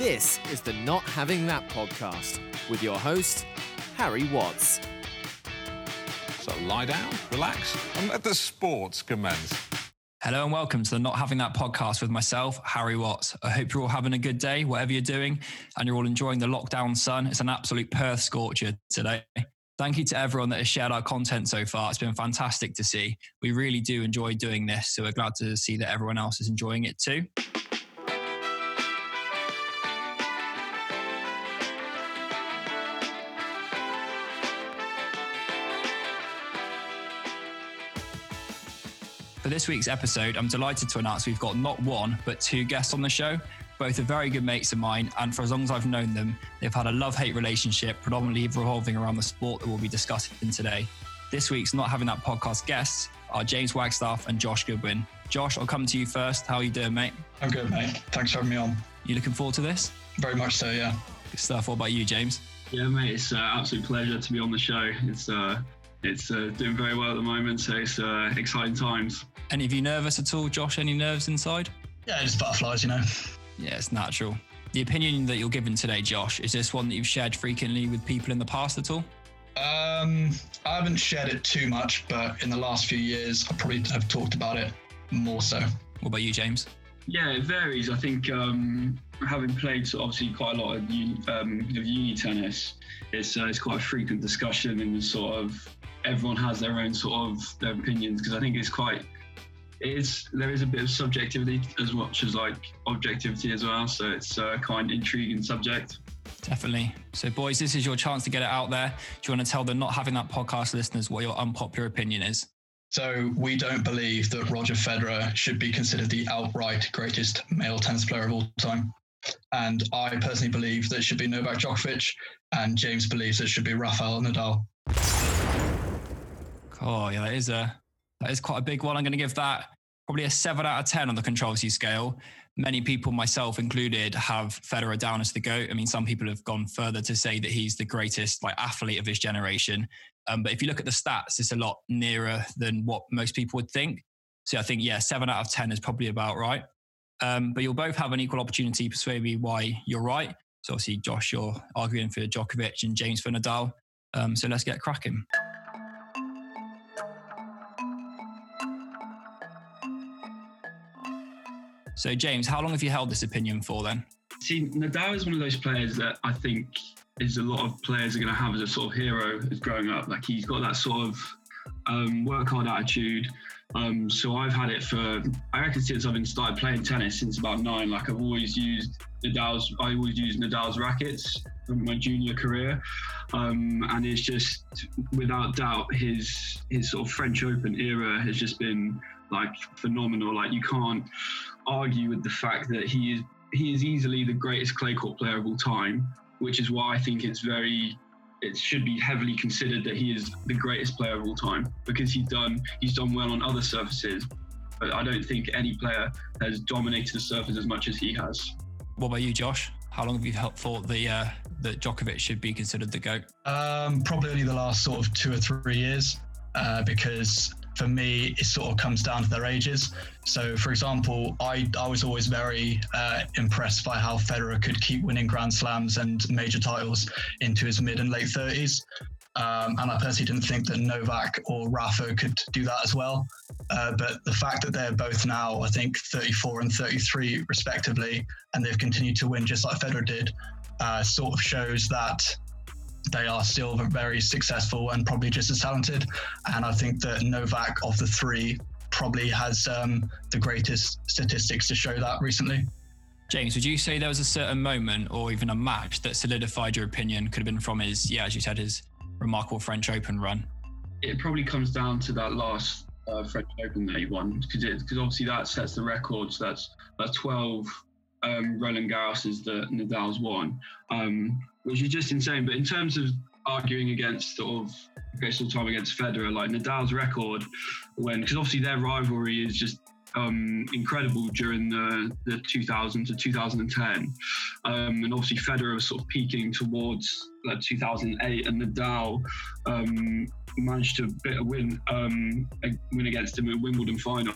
This is the Not Having That podcast with your host, Harry Watts. So lie down, relax, and let the sports commence. Hello and welcome to the Not Having That podcast with myself, Harry Watts. I hope you're all having a good day, whatever you're doing, and you're all enjoying the lockdown sun. It's an absolute Perth scorcher today. Thank you to everyone that has shared our content so far. It's been fantastic to see. We really do enjoy doing this, so we're glad to see that everyone else is enjoying it too. This week's episode, I'm delighted to announce we've got not one, but two guests on the show. Both are very good mates of mine, and for as long as I've known them, they've had a love hate relationship, predominantly revolving around the sport that we'll be discussing today. This week's Not Having That podcast guests are James Wagstaff and Josh Goodwin. Josh, I'll come to you first. How are you doing, mate? I'm good, mate. Thanks for having me on. You looking forward to this? Very much so, yeah. Good stuff. What about you, James? Yeah, mate, it's an uh, absolute pleasure to be on the show. It's uh, it's uh, doing very well at the moment, so it's uh, exciting times. Any of you nervous at all, Josh? Any nerves inside? Yeah, just butterflies, you know. Yeah, it's natural. The opinion that you're giving today, Josh, is this one that you've shared frequently with people in the past at all? Um, I haven't shared it too much, but in the last few years, I probably have talked about it more so. What about you, James? Yeah, it varies. I think um, having played so obviously quite a lot of uni, um, of uni tennis, it's uh, it's quite a frequent discussion and sort of everyone has their own sort of their opinions because I think it's quite it is there is a bit of subjectivity as much as like objectivity as well. So it's a kind of intriguing subject. Definitely. So, boys, this is your chance to get it out there. Do you want to tell the not having that podcast listeners what your unpopular opinion is? So, we don't believe that Roger Federer should be considered the outright greatest male tennis player of all time. And I personally believe that it should be Novak Djokovic, and James believes it should be Rafael Nadal. Oh, yeah, that is a that is quite a big one. I'm going to give that probably a seven out of ten on the controversy scale. Many people, myself included, have Federer down as the goat. I mean, some people have gone further to say that he's the greatest like athlete of his generation. Um, but if you look at the stats, it's a lot nearer than what most people would think. So I think yeah, seven out of ten is probably about right. Um, but you'll both have an equal opportunity to persuade me why you're right. So obviously, Josh, you're arguing for Djokovic and James for Nadal. Um, so let's get cracking. So, James, how long have you held this opinion for then? See, Nadal is one of those players that I think is a lot of players are going to have as a sort of hero as growing up. Like he's got that sort of um, work hard attitude. Um, so I've had it for I reckon since I've been started playing tennis since about nine. Like I've always used Nadal's I always used Nadal's rackets my junior career, um, and it's just without doubt his his sort of French Open era has just been like phenomenal. Like you can't argue with the fact that he is he is easily the greatest clay court player of all time, which is why I think it's very it should be heavily considered that he is the greatest player of all time because he's done he's done well on other surfaces. But I don't think any player has dominated the surface as much as he has. What about you, Josh? How long have you thought the uh, that Djokovic should be considered the goat? Um, probably only the last sort of two or three years, uh, because for me, it sort of comes down to their ages. So, for example, I, I was always very uh, impressed by how Federer could keep winning Grand Slams and major titles into his mid and late 30s. Um, and I personally didn't think that Novak or Rafa could do that as well. Uh, but the fact that they're both now, I think, 34 and 33 respectively, and they've continued to win just like Federer did, uh, sort of shows that they are still very successful and probably just as talented. And I think that Novak of the three probably has um, the greatest statistics to show that recently. James, would you say there was a certain moment or even a match that solidified your opinion? Could have been from his, yeah, as you said, his remarkable French Open run. It probably comes down to that last uh, French Open that he won because because obviously that sets the record. So that's that's 12 um, Roland Garros's that Nadal's won. Um, which is just insane. But in terms of arguing against sort of greatest all time against Federer, like Nadal's record, when because obviously their rivalry is just um, incredible during the, the 2000 to 2010. Um, and obviously, Federer was sort of peaking towards like 2008, and Nadal um, managed to win um, win against him in Wimbledon final.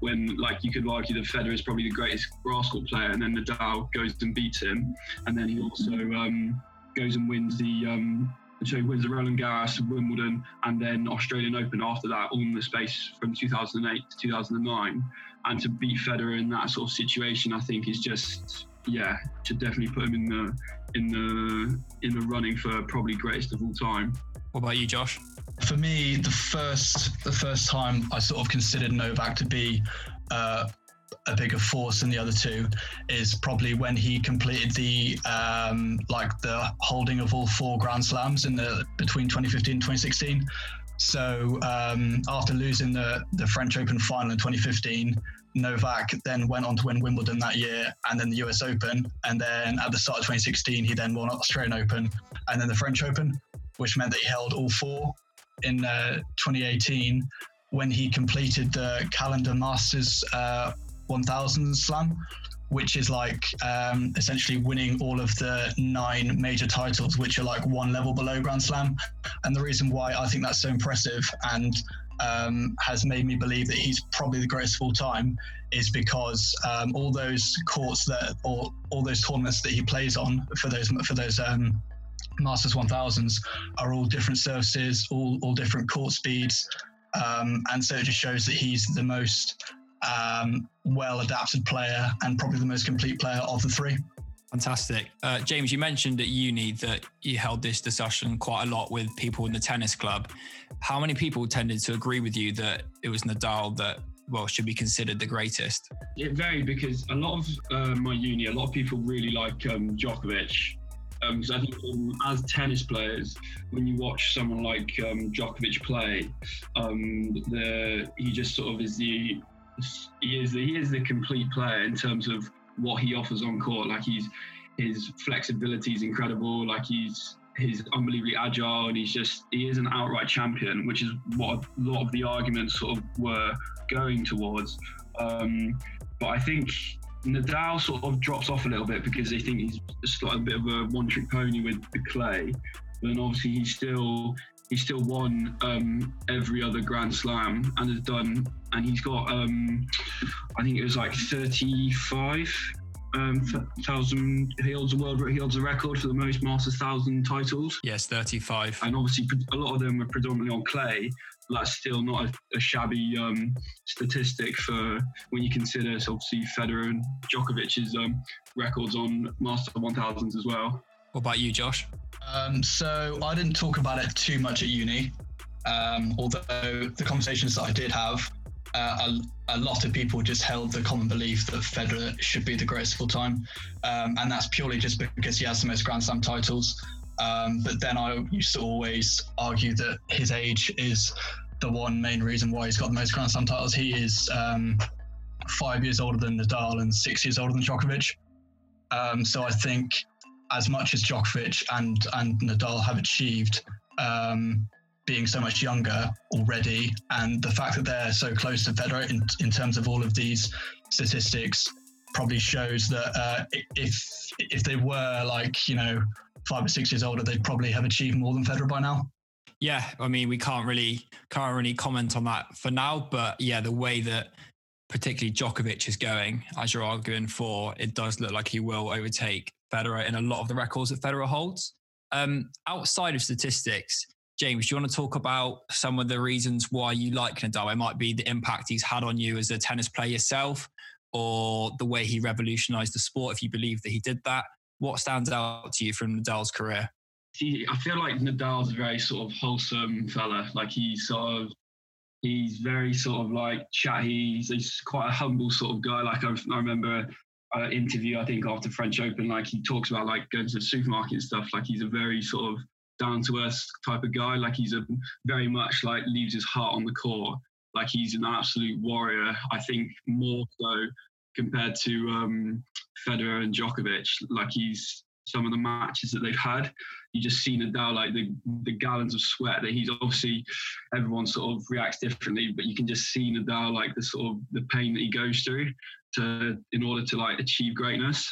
When like you could argue that Federer is probably the greatest grass court player, and then Nadal goes and beats him, and then he also um, goes and wins the um, so he wins the Roland Garros, Wimbledon, and then Australian Open after that, all in the space from 2008 to 2009. And to beat Federer in that sort of situation, I think is just yeah, to definitely put him in the in the in the running for probably greatest of all time. What about you, Josh? For me, the first the first time I sort of considered Novak to be uh, a bigger force than the other two is probably when he completed the um, like the holding of all four Grand Slams in the between 2015 and 2016. So um, after losing the the French Open final in 2015, Novak then went on to win Wimbledon that year and then the US Open. And then at the start of 2016, he then won Australian Open and then the French Open, which meant that he held all four. In uh, 2018, when he completed the calendar Masters uh, 1000 slam, which is like um, essentially winning all of the nine major titles, which are like one level below Grand Slam. And the reason why I think that's so impressive and um, has made me believe that he's probably the greatest of all time is because um, all those courts that or all those tournaments that he plays on for those for those um, Masters 1000s are all different surfaces, all all different court speeds, um, and so it just shows that he's the most um, well adapted player and probably the most complete player of the three. Fantastic. Uh, James, you mentioned at uni that you held this discussion quite a lot with people in the tennis club. How many people tended to agree with you that it was Nadal that, well, should be considered the greatest? It varied because a lot of uh, my uni, a lot of people really like um, Djokovic. Because um, I think um, as tennis players, when you watch someone like um, Djokovic play, um, the he just sort of is the he is the, he is the complete player in terms of what he offers on court. Like he's his flexibility is incredible. Like he's he's unbelievably agile and he's just he is an outright champion, which is what a lot of the arguments sort of were going towards. Um, but I think Nadal sort of drops off a little bit because they think he's just like a bit of a one-trick pony with the clay. But then obviously he's still he still won um, every other Grand Slam and has done, and he's got, um, I think it was like 35 um, thousand. He holds a world. He holds a record for the most Masters thousand titles. Yes, 35. And obviously, a lot of them are predominantly on clay. That's still not a, a shabby um, statistic for when you consider so obviously Federer and Djokovic's um, records on Master 1000s as well. What about you, Josh? Um, so I didn't talk about it too much at uni, um, although the conversations that I did have, uh, a, a, lot of people just held the common belief that Federer should be the greatest of all time, um, and that's purely just because he has the most Grand Slam titles. Um, but then I used to always argue that his age is the one main reason why he's got the most Grand Slam titles. He is um, five years older than Nadal and six years older than Djokovic. Um, so I think as much as Djokovic and and Nadal have achieved, um, being so much younger already, and the fact that they're so close to Federer in, in terms of all of these statistics probably shows that uh, if if they were like you know five or six years older, they'd probably have achieved more than Federer by now. Yeah, I mean, we can't really can't really comment on that for now, but yeah, the way that particularly Djokovic is going, as you're arguing for, it does look like he will overtake Federer in a lot of the records that Federer holds. Um, outside of statistics, James, do you want to talk about some of the reasons why you like Nadal? It might be the impact he's had on you as a tennis player yourself, or the way he revolutionized the sport, if you believe that he did that. What stands out to you from Nadal's career? I feel like Nadal's a very sort of wholesome fella. Like he sort of, he's very sort of like chatty. He's, he's quite a humble sort of guy. Like I, I remember an interview, I think after French Open, like he talks about like going to the supermarket and stuff. Like he's a very sort of down to earth type of guy. Like he's a very much like leaves his heart on the court. Like he's an absolute warrior. I think more so compared to um, Federer and Djokovic. Like he's some of the matches that they've had. You just see Nadal like the the gallons of sweat that he's obviously everyone sort of reacts differently, but you can just see Nadal like the sort of the pain that he goes through to in order to like achieve greatness.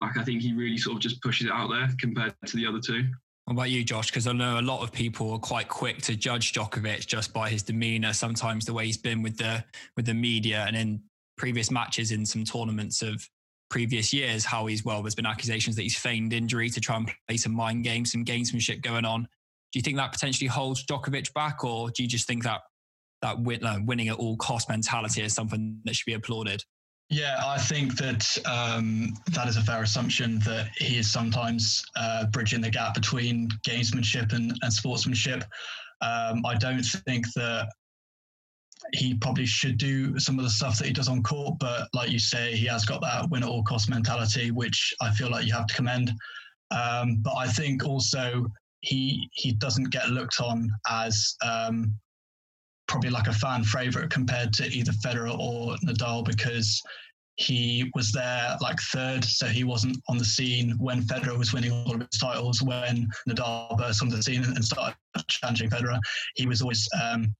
Like I think he really sort of just pushes it out there compared to the other two. What about you, Josh? Because I know a lot of people are quite quick to judge Djokovic just by his demeanour. Sometimes the way he's been with the with the media, and in previous matches in some tournaments of previous years, how he's well. There's been accusations that he's feigned injury to try and play some mind games, some gamesmanship going on. Do you think that potentially holds Djokovic back, or do you just think that that win, uh, winning at all cost mentality is something that should be applauded? Yeah, I think that um, that is a fair assumption that he is sometimes uh, bridging the gap between gamesmanship and, and sportsmanship. Um, I don't think that he probably should do some of the stuff that he does on court, but like you say, he has got that win at all cost mentality, which I feel like you have to commend. Um, but I think also he he doesn't get looked on as um, probably like a fan favorite compared to either Federer or Nadal because he was there like third, so he wasn't on the scene when Federer was winning all of his titles. When Nadal burst on the scene and started challenging Federer, he was always um,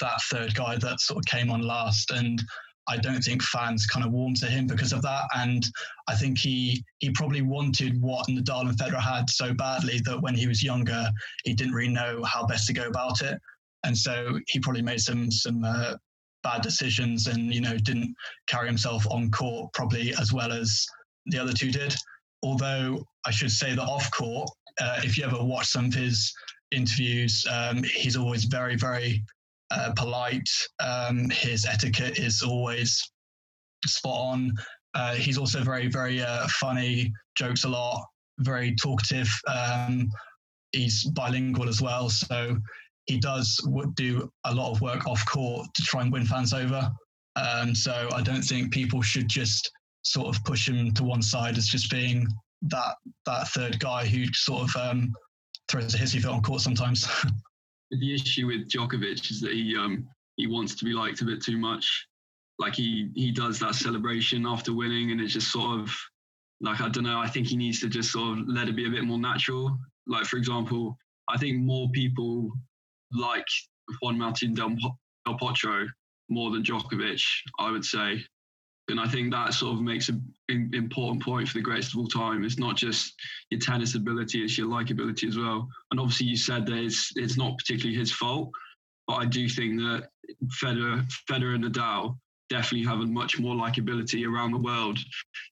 that third guy that sort of came on last. And I don't think fans kind of warmed to him because of that. And I think he he probably wanted what Nadal and Federer had so badly that when he was younger, he didn't really know how best to go about it and so he probably made some some uh, bad decisions and you know didn't carry himself on court probably as well as the other two did. Although I should say that off court, uh, if you ever watch some of his interviews, um, he's always very very uh, polite. Um, his etiquette is always spot on. Uh, he's also very very uh, funny, jokes a lot, very talkative. Um, he's bilingual as well, so he does do a lot of work off court to try and win fans over. Um, so I don't think people should just sort of push him to one side as just being that that third guy who sort of um, throws a hissy fit on court sometimes. the issue with Djokovic is that he um, he wants to be liked a bit too much. Like he he does that celebration after winning, and it's just sort of like I don't know. I think he needs to just sort of let it be a bit more natural. Like for example, I think more people like Juan Martin Del, Del Potro more than Djokovic, I would say. And I think that sort of makes an important point for the greatest of all time. It's not just your tennis ability, it's your likability as well. And obviously, you said that it's, it's not particularly his fault, but I do think that Federer, Federer and Nadal definitely have a much more likability around the world,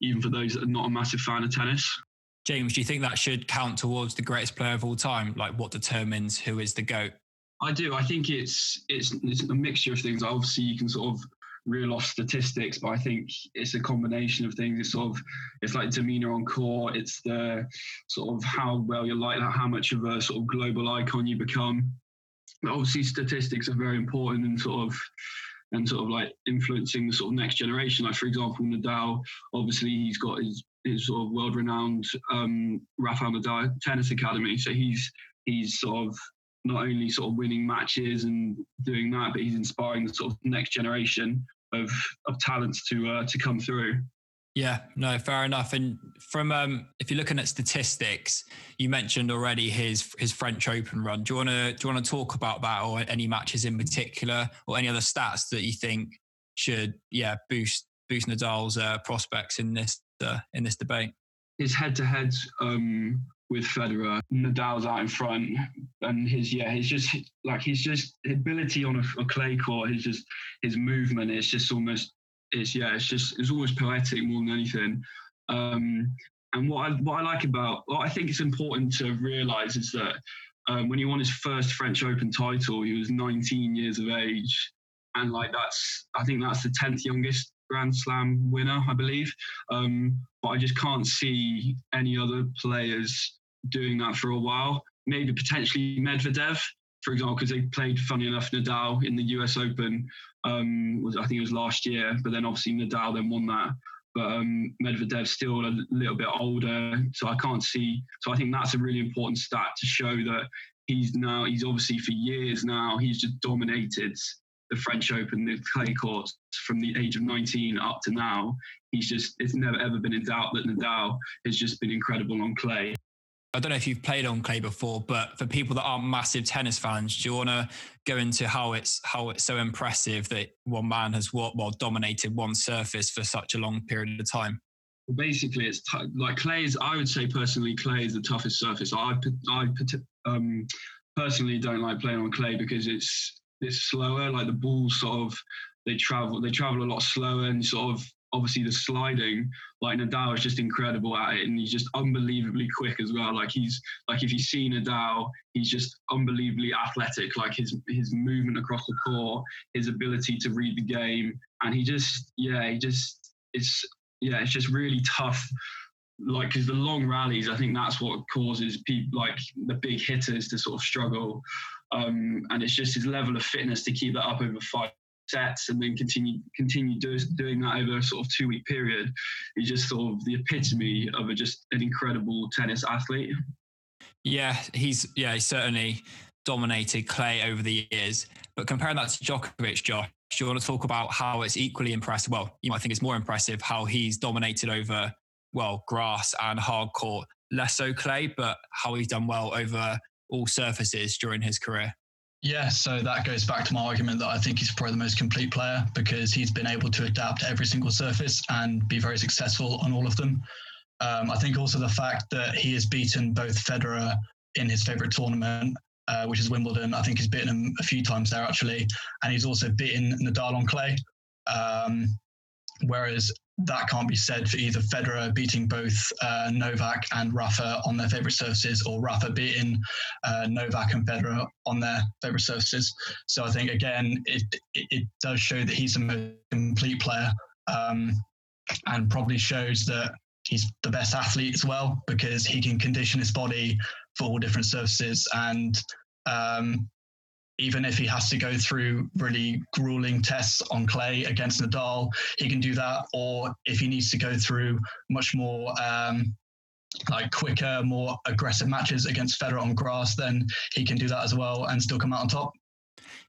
even for those that are not a massive fan of tennis. James, do you think that should count towards the greatest player of all time? Like what determines who is the GOAT? I do. I think it's it's it's a mixture of things. Obviously, you can sort of reel off statistics, but I think it's a combination of things. It's sort of it's like demeanor on court. It's the sort of how well you're like how much of a sort of global icon you become. But obviously, statistics are very important and sort of and sort of like influencing the sort of next generation. Like for example, Nadal. Obviously, he's got his his sort of world-renowned um, Rafael Nadal Tennis Academy. So he's he's sort of not only sort of winning matches and doing that, but he's inspiring the sort of next generation of of talents to uh, to come through. Yeah, no, fair enough. And from um, if you're looking at statistics, you mentioned already his his French Open run. Do you want to do you want to talk about that, or any matches in particular, or any other stats that you think should yeah boost boost Nadal's uh, prospects in this uh, in this debate? His head to heads um, with Federer. Nadal's out in front, and his yeah, he's just like he's just ability on a, a clay court. His just his movement. It's just almost it's yeah, it's just it's almost poetic more than anything. Um, and what I what I like about what I think it's important to realise is that um, when he won his first French Open title, he was 19 years of age, and like that's I think that's the 10th youngest Grand Slam winner, I believe. Um, but I just can't see any other players doing that for a while. Maybe potentially Medvedev, for example, because they played, funny enough, Nadal in the US Open. Um, was I think it was last year, but then obviously Nadal then won that. But um, Medvedev's still a little bit older, so I can't see. So I think that's a really important stat to show that he's now he's obviously for years now he's just dominated the French Open, the clay courts from the age of 19 up to now. He's just, it's never ever been in doubt that Nadal has just been incredible on clay. I don't know if you've played on clay before, but for people that aren't massive tennis fans, do you want to go into how it's how it's so impressive that one man has what well dominated one surface for such a long period of time? Well, basically, it's t- like clay is. I would say personally, clay is the toughest surface. I I um, personally don't like playing on clay because it's it's slower. Like the balls sort of they travel they travel a lot slower and sort of obviously the sliding, like Nadal is just incredible at it, and he's just unbelievably quick as well. Like he's like if you see Nadal, he's just unbelievably athletic. Like his his movement across the court, his ability to read the game, and he just yeah, he just it's yeah, it's just really tough. Like, because the long rallies, I think that's what causes people like the big hitters to sort of struggle. Um, and it's just his level of fitness to keep that up over five sets and then continue continue do, doing that over a sort of two week period is just sort of the epitome of a, just an incredible tennis athlete. Yeah, he's yeah, he's certainly dominated clay over the years. But comparing that to Djokovic, Josh, do you want to talk about how it's equally impressive? Well, you might think it's more impressive how he's dominated over well grass and hard court, less so clay, but how he's done well over all surfaces during his career. Yeah, so that goes back to my argument that I think he's probably the most complete player because he's been able to adapt every single surface and be very successful on all of them. Um, I think also the fact that he has beaten both Federer in his favorite tournament, uh, which is Wimbledon. I think he's beaten him a few times there actually, and he's also beaten Nadal on clay. Um, whereas that can't be said for either Federer beating both uh, Novak and Rafa on their favorite surfaces, or Rafa beating uh, Novak and Federer on their favorite surfaces. So I think again, it it, it does show that he's a most complete player, um, and probably shows that he's the best athlete as well because he can condition his body for all different surfaces and um, even if he has to go through really grueling tests on clay against Nadal, he can do that. Or if he needs to go through much more um, like quicker, more aggressive matches against Federer on grass, then he can do that as well and still come out on top.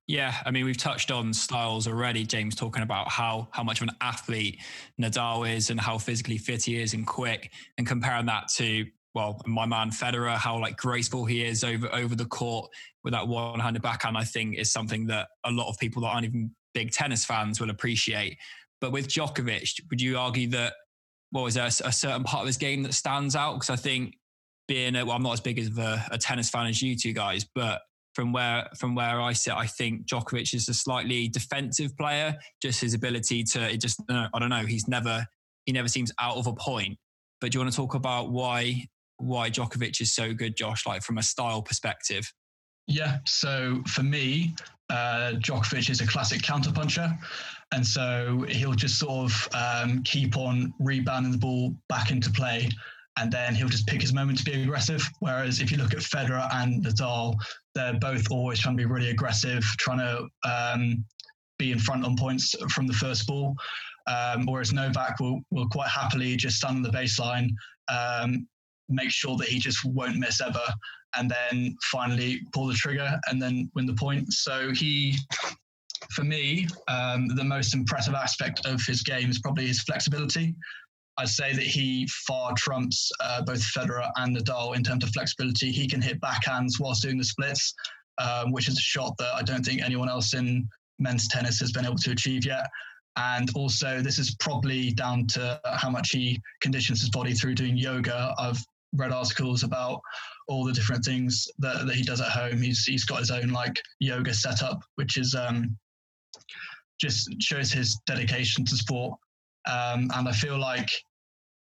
Yeah, I mean, we've touched on styles already, James, talking about how how much of an athlete Nadal is and how physically fit he is and quick, and comparing that to well, my man Federer, how like graceful he is over over the court with that one-handed backhand, I think is something that a lot of people that aren't even big tennis fans will appreciate. But with Djokovic, would you argue that what was a, certain part of his game that stands out? Because I think being a, well, I'm not as big of a, a tennis fan as you two guys, but from where from where I sit, I think Djokovic is a slightly defensive player. Just his ability to, it just I don't know, he's never he never seems out of a point. But do you want to talk about why why Djokovic is so good, Josh, like from a style perspective? Yeah. So for me, uh, Djokovic is a classic counterpuncher. And so he'll just sort of um, keep on rebounding the ball back into play. And then he'll just pick his moment to be aggressive. Whereas if you look at Federer and Nadal, they're both always trying to be really aggressive, trying to um, be in front on points from the first ball. Um, whereas Novak will, will quite happily just stand on the baseline, um, make sure that he just won't miss ever, and then finally pull the trigger and then win the point. So he, for me, um, the most impressive aspect of his game is probably his flexibility. I'd say that he far trumps uh, both Federer and Nadal in terms of flexibility. He can hit backhands whilst doing the splits, um, which is a shot that I don't think anyone else in men's tennis has been able to achieve yet. And also, this is probably down to how much he conditions his body through doing yoga. I've read articles about all the different things that, that he does at home. He's he's got his own like yoga setup, which is um, just shows his dedication to sport. Um, and I feel like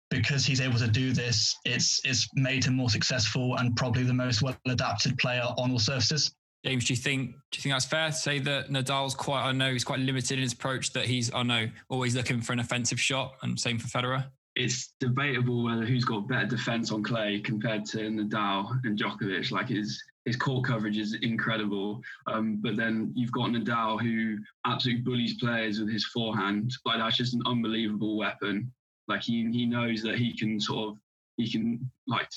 because he's able to do this, it's it's made him more successful and probably the most well adapted player on all surfaces. James, do you think do you think that's fair to say that Nadal's quite I know he's quite limited in his approach that he's I know always looking for an offensive shot and same for Federer? It's debatable whether who's got better defense on clay compared to Nadal and Djokovic. Like his his court coverage is incredible, um, but then you've got Nadal who absolutely bullies players with his forehand. Like that's just an unbelievable weapon. Like he he knows that he can sort of he can like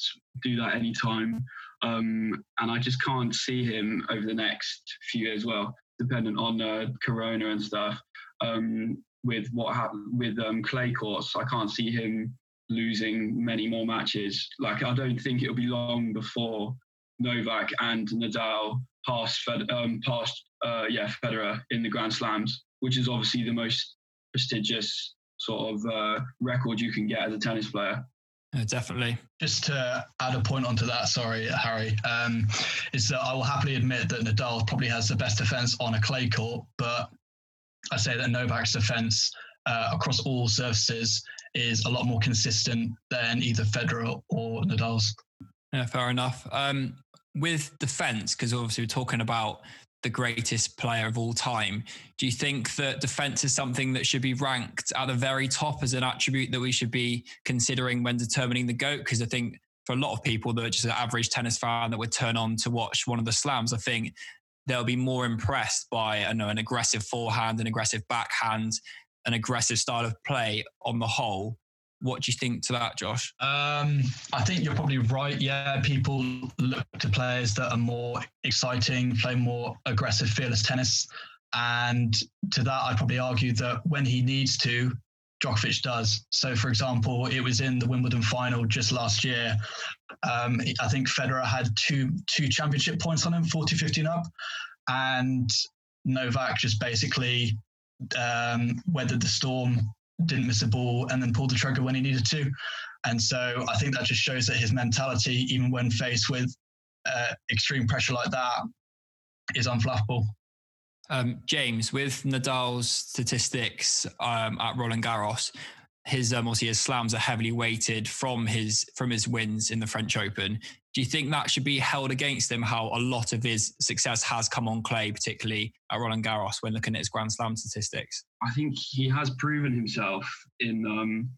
do that anytime. Um, and I just can't see him over the next few years. Well, dependent on uh, Corona and stuff. Um, with what happened with um, clay courts, I can't see him losing many more matches. Like I don't think it'll be long before Novak and Nadal pass Fed, um, past uh, yeah Federer in the Grand Slams, which is obviously the most prestigious sort of uh, record you can get as a tennis player. Yeah, definitely. Just to add a point onto that, sorry, Harry, um, is that I will happily admit that Nadal probably has the best defense on a clay court, but I say that Novak's defense uh, across all surfaces is a lot more consistent than either Federer or Nadal's. Yeah, fair enough. Um, with defense, because obviously we're talking about the greatest player of all time. Do you think that defense is something that should be ranked at the very top as an attribute that we should be considering when determining the GOAT? Because I think for a lot of people that are just an average tennis fan that would turn on to watch one of the slams, I think they'll be more impressed by I know an aggressive forehand, an aggressive backhand, an aggressive style of play on the whole what do you think to that, Josh? Um, I think you're probably right. Yeah, people look to players that are more exciting, play more aggressive, fearless tennis. And to that, I'd probably argue that when he needs to, Djokovic does. So, for example, it was in the Wimbledon final just last year. Um, I think Federer had two two championship points on him, 40 15 up. And Novak just basically um, weathered the storm, didn't miss a ball, and then pulled the trigger when he needed to. And so I think that just shows that his mentality, even when faced with uh, extreme pressure like that, is unflappable. Um, James, with Nadal's statistics um, at Roland Garros, his um, obviously his slams are heavily weighted from his from his wins in the French Open. Do you think that should be held against him? How a lot of his success has come on clay, particularly at Roland Garros, when looking at his Grand Slam statistics. I think he has proven himself in um,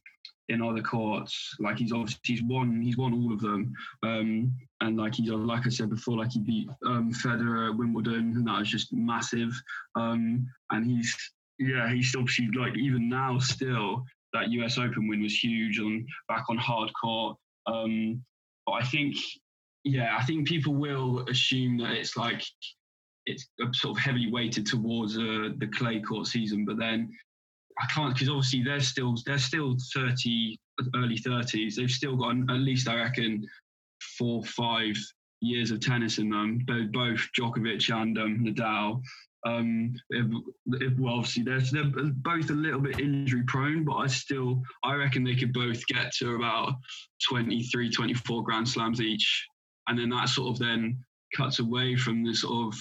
in other courts. Like he's obviously he's won he's won all of them, um, and like he's like I said before, like he beat um, Federer at Wimbledon, and that was just massive. Um, and he's yeah he's obviously like even now still that US Open win was huge on back on hard court. Um, but I think yeah I think people will assume that it's like it's sort of heavily weighted towards uh, the clay court season. But then I can't because obviously they're still they're still thirty, early thirties. They've still got at least I reckon four five years of tennis in them. Both Djokovic and um, Nadal. Um, if, if, well, obviously they're, they're both a little bit injury prone, but I still I reckon they could both get to about 23, 24 Grand Slams each, and then that sort of then cuts away from the sort of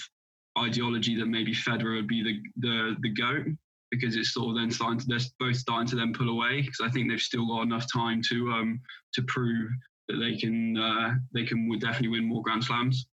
ideology that maybe Federer would be the the the goat because it's sort of then starting to they're both starting to then pull away because I think they've still got enough time to um to prove that they can uh, they can definitely win more Grand Slams.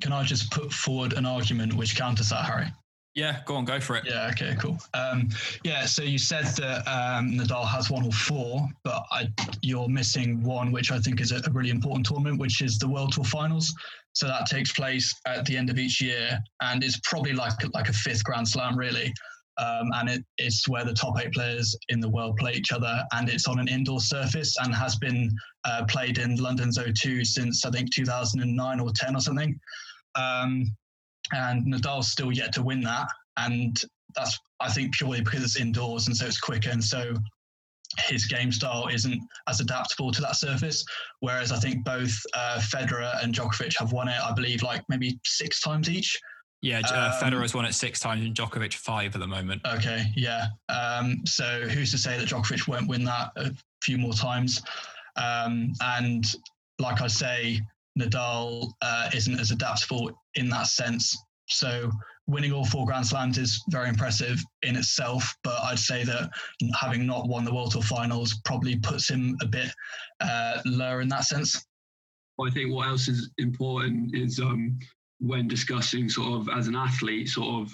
Can I just put forward an argument which counters that, Harry? Yeah, go on, go for it. Yeah, okay, cool. Um, yeah, so you said that um, Nadal has one or four, but I, you're missing one, which I think is a, a really important tournament, which is the World Tour Finals. So that takes place at the end of each year, and it's probably like like a fifth Grand Slam, really. Um, and it, it's where the top eight players in the world play each other, and it's on an indoor surface and has been uh, played in London's O2 since I think 2009 or 10 or something. Um, and Nadal's still yet to win that, and that's I think purely because it's indoors and so it's quicker, and so his game style isn't as adaptable to that surface. Whereas I think both uh, Federer and Djokovic have won it, I believe, like maybe six times each. Yeah, uh, um, Federer's won it six times and Djokovic five at the moment. Okay, yeah. Um, so who's to say that Djokovic won't win that a few more times? Um, and like I say, Nadal uh, isn't as adaptable in that sense. So winning all four Grand Slams is very impressive in itself, but I'd say that having not won the World Tour Finals probably puts him a bit uh, lower in that sense. I think what else is important is um, when discussing sort of as an athlete, sort of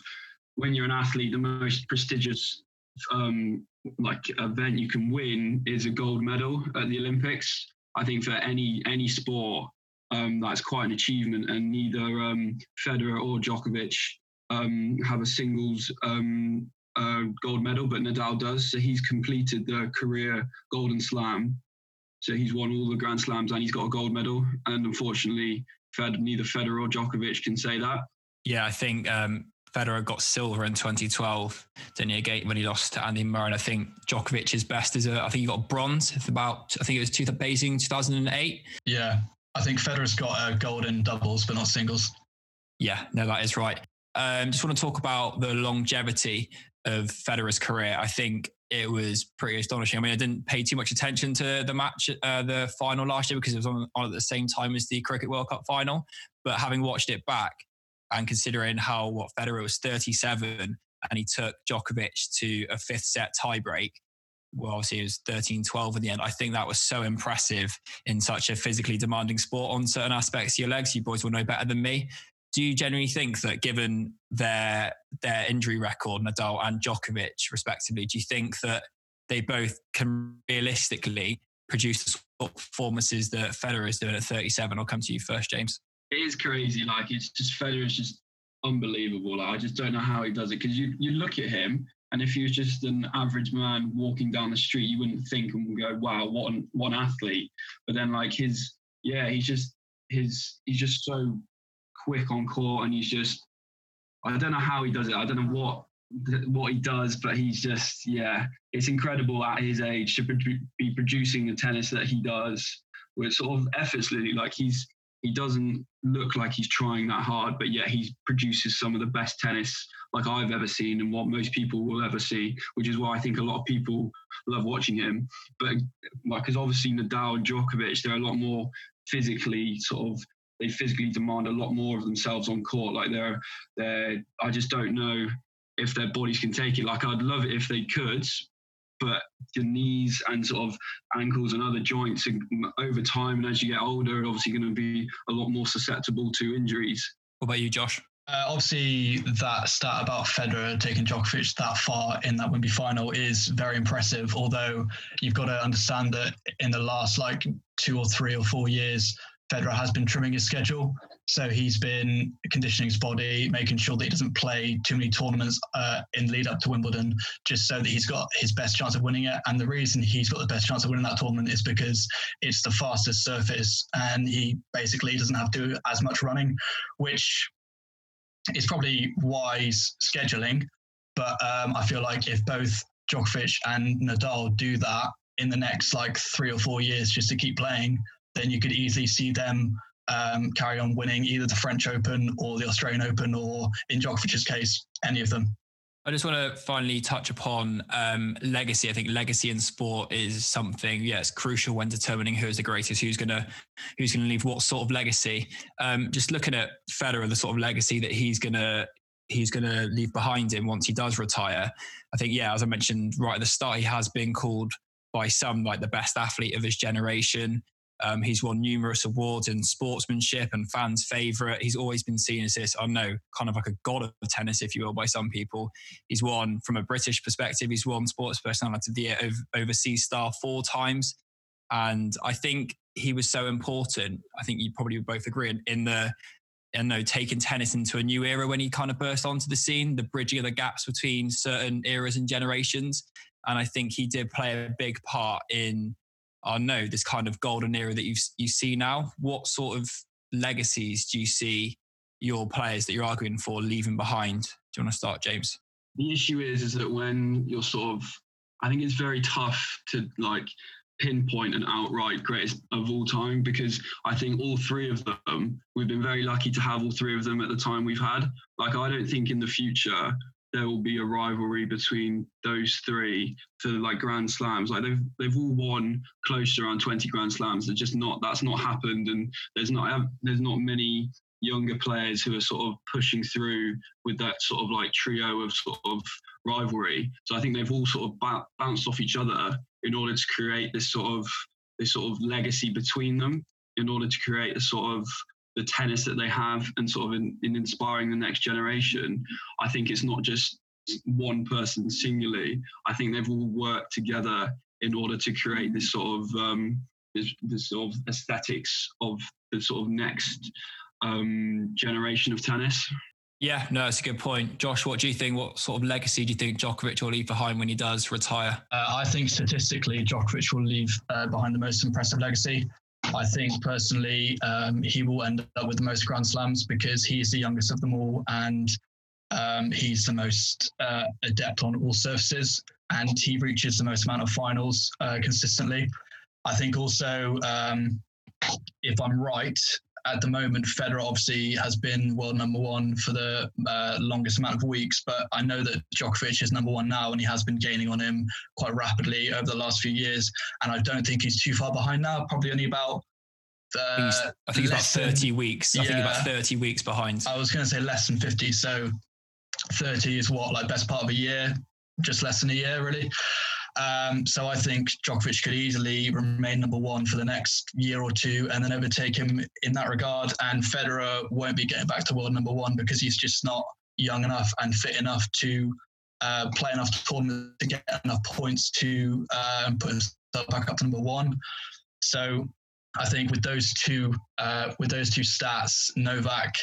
when you're an athlete, the most prestigious um, like event you can win is a gold medal at the Olympics. I think for any any sport, um, that's quite an achievement, and neither um, Federer or Djokovic um, have a singles um, uh, gold medal, but Nadal does. So he's completed the career Golden Slam. So he's won all the Grand Slams and he's got a gold medal. And unfortunately, Fed, neither Federer or Djokovic can say that. Yeah, I think um, Federer got silver in 2012, didn't he? Again, when he lost to Andy Murray. And I think Djokovic's best is a, I think he got bronze. It's about, I think it was two, Beijing 2008. Yeah. I think Federer's got a gold in doubles, but not singles. Yeah, no, that is right. Um, just want to talk about the longevity of Federer's career. I think it was pretty astonishing. I mean, I didn't pay too much attention to the match, uh, the final last year, because it was on, on, at the same time as the Cricket World Cup final. But having watched it back and considering how what Federer was 37 and he took Djokovic to a fifth set tiebreak, well, obviously it was 13 12 in the end. I think that was so impressive in such a physically demanding sport on certain aspects of your legs. You boys will know better than me do you generally think that given their their injury record, Nadal and Djokovic respectively, do you think that they both can realistically produce the sort of performances that Federer is doing at 37? I'll come to you first, James. It is crazy. Like it's just Federer is just unbelievable. Like I just don't know how he does it because you you look at him and if he was just an average man walking down the street, you wouldn't think and go, "Wow, what an what an athlete!" But then like his yeah, he's just his he's just so quick on court, and he's just I don't know how he does it. I don't know what what he does, but he's just yeah, it's incredible at his age to be producing the tennis that he does with sort of effortlessly. Like he's he doesn't look like he's trying that hard, but yet he produces some of the best tennis like I've ever seen and what most people will ever see, which is why I think a lot of people love watching him. But like, because obviously Nadal and Djokovic, they're a lot more physically sort of they physically demand a lot more of themselves on court. Like they're, they're, I just don't know if their bodies can take it. Like I'd love it if they could, but the knees and sort of ankles and other joints over time and as you get older, obviously going to be a lot more susceptible to injuries. What about you, Josh? Uh, obviously, that stat about Federer taking Djokovic that far in that Wimbledon final is very impressive. Although you've got to understand that in the last like two or three or four years, Federer has been trimming his schedule. So he's been conditioning his body, making sure that he doesn't play too many tournaments uh, in lead up to Wimbledon, just so that he's got his best chance of winning it. And the reason he's got the best chance of winning that tournament is because it's the fastest surface and he basically doesn't have to do as much running, which is probably wise scheduling. But um, I feel like if both Djokovic and Nadal do that in the next like three or four years just to keep playing, then you could easily see them um, carry on winning either the French Open or the Australian Open, or in Djokovic's case, any of them. I just want to finally touch upon um, legacy. I think legacy in sport is something, yeah, crucial when determining who is the greatest, who's gonna who's gonna leave what sort of legacy. Um, just looking at Federer, the sort of legacy that he's gonna he's gonna leave behind him once he does retire. I think, yeah, as I mentioned right at the start, he has been called by some like the best athlete of his generation. Um, he's won numerous awards in sportsmanship and fans' favourite. He's always been seen as this, I don't know, kind of like a god of tennis, if you will, by some people. He's won, from a British perspective, he's won Sports Personality of the Year Overseas Star four times. And I think he was so important. I think you probably would both agree in, in the you know, taking tennis into a new era when he kind of burst onto the scene, the bridging of the gaps between certain eras and generations. And I think he did play a big part in I know this kind of golden era that you you see now. What sort of legacies do you see your players that you're arguing for leaving behind? Do you want to start, James? The issue is is that when you're sort of, I think it's very tough to like pinpoint an outright greatest of all time because I think all three of them, we've been very lucky to have all three of them at the time we've had. Like, I don't think in the future there will be a rivalry between those three for like grand slams. Like they've they've all won close to around 20 grand slams. They're just not that's not happened and there's not there's not many younger players who are sort of pushing through with that sort of like trio of sort of rivalry. So i think they've all sort of bounced off each other in order to create this sort of this sort of legacy between them in order to create a sort of the tennis that they have and sort of in, in inspiring the next generation, I think it's not just one person singularly. I think they've all worked together in order to create this sort of um, this, this sort of aesthetics of the sort of next um, generation of tennis. Yeah, no, that's a good point. Josh, what do you think? What sort of legacy do you think Djokovic will leave behind when he does retire? Uh, I think statistically, Djokovic will leave uh, behind the most impressive legacy. I think personally, um, he will end up with the most Grand Slams because he's the youngest of them all. And Um, he's the most uh, adept on all surfaces, and he reaches the most amount of finals uh, consistently. I think also, um, if I'm right, at the moment, Federer obviously has been world number one for the uh, longest amount of weeks, but I know that Djokovic is number one now, and he has been gaining on him quite rapidly over the last few years. And I don't think he's too far behind now. Probably only about. Uh, I think he's about 30 than, weeks. I yeah, think about 30 weeks behind. I was going to say less than 50. So 30 is what, like best part of a year, just less than a year, really. Um, so I think Djokovic could easily remain number one for the next year or two and then overtake him in that regard. And Federer won't be getting back to world number one because he's just not young enough and fit enough to uh, play enough tournaments to get enough points to uh, put himself back up to number one. So I think with those two, uh, with those two stats, Novak,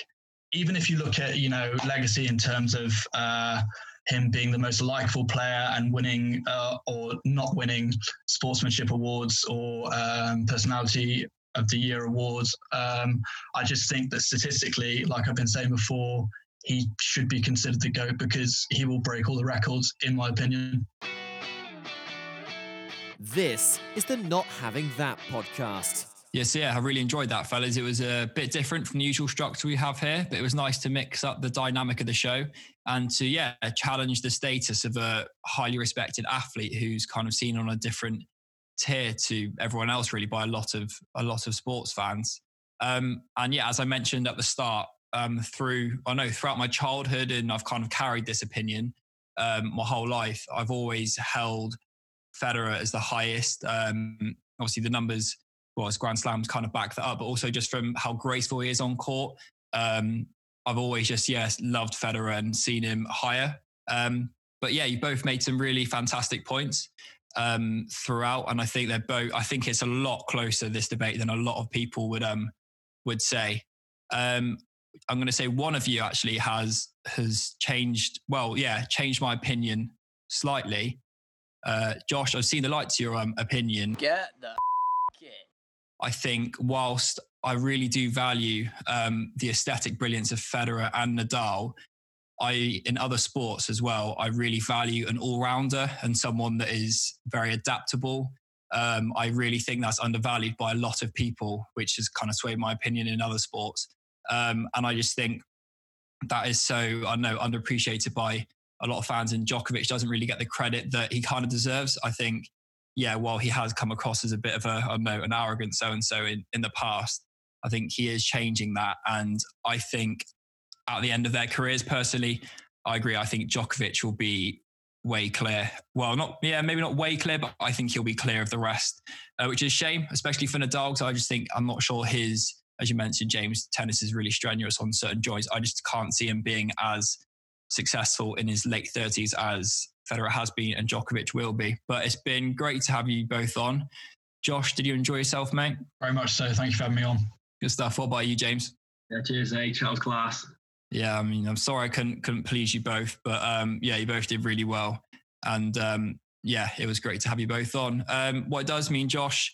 even if you look at you know legacy in terms of uh, him being the most likable player and winning uh, or not winning sportsmanship awards or um, personality of the year awards. Um, I just think that statistically, like I've been saying before, he should be considered the GOAT because he will break all the records, in my opinion. This is the Not Having That podcast. Yes, yeah, I really enjoyed that, fellas. It was a bit different from the usual structure we have here, but it was nice to mix up the dynamic of the show and to, yeah, challenge the status of a highly respected athlete who's kind of seen on a different tier to everyone else, really, by a lot of a lot of sports fans. Um, and yeah, as I mentioned at the start, um, through I know throughout my childhood, and I've kind of carried this opinion um, my whole life. I've always held Federer as the highest. Um, obviously, the numbers well, as Grand Slams kind of back that up, but also just from how graceful he is on court. Um, I've always just, yes, loved Federer and seen him higher. Um, but yeah, you both made some really fantastic points um, throughout. And I think they're both, I think it's a lot closer, this debate, than a lot of people would, um, would say. Um, I'm going to say one of you actually has, has changed, well, yeah, changed my opinion slightly. Uh, Josh, I've seen the light to your um, opinion. Get the I think whilst I really do value um, the aesthetic brilliance of Federer and Nadal, I in other sports as well, I really value an all-rounder and someone that is very adaptable. Um, I really think that's undervalued by a lot of people, which has kind of swayed my opinion in other sports. Um, and I just think that is so I know underappreciated by a lot of fans. And Djokovic doesn't really get the credit that he kind of deserves. I think yeah, while he has come across as a bit of a, don't know, an arrogant so and so in in the past, I think he is changing that. And I think at the end of their careers, personally, I agree. I think Djokovic will be way clear. Well, not yeah, maybe not way clear, but I think he'll be clear of the rest, uh, which is a shame, especially for Nadal. Because I just think I'm not sure his, as you mentioned, James, tennis is really strenuous on certain joints. I just can't see him being as successful in his late 30s as Federer has been and Djokovic will be. But it's been great to have you both on. Josh, did you enjoy yourself, mate? Very much so. Thank you for having me on. Good stuff. What about you, James? Yeah, cheers, H. That was class. Yeah, I mean, I'm sorry I couldn't couldn't please you both, but um, yeah, you both did really well, and um, yeah, it was great to have you both on. Um, what it does mean, Josh,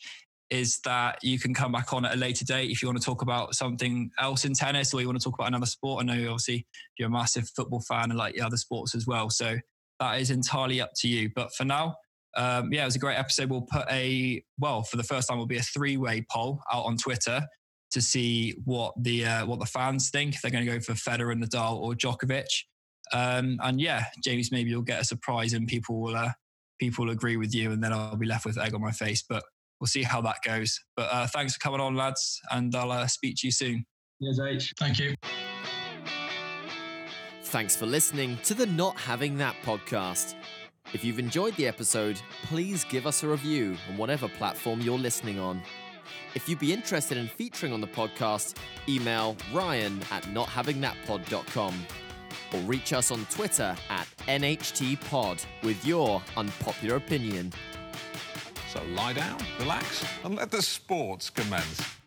is that you can come back on at a later date if you want to talk about something else in tennis or you want to talk about another sport. I know obviously you're a massive football fan and like the other sports as well, so that is entirely up to you. But for now, um, yeah, it was a great episode. We'll put a well for the first time. Will be a three-way poll out on Twitter to see what the uh, what the fans think. If they're going to go for Federer and Nadal or Djokovic. Um, and yeah, James, maybe you'll get a surprise and people will uh, people will agree with you, and then I'll be left with egg on my face. But we'll see how that goes. But uh, thanks for coming on, lads, and I'll uh, speak to you soon. Yes, H. Thank you. Thanks for listening to the Not Having That podcast. If you've enjoyed the episode, please give us a review on whatever platform you're listening on. If you'd be interested in featuring on the podcast, email ryan at nothavingthatpod.com or reach us on Twitter at NHTPod with your unpopular opinion. So lie down, relax, and let the sports commence.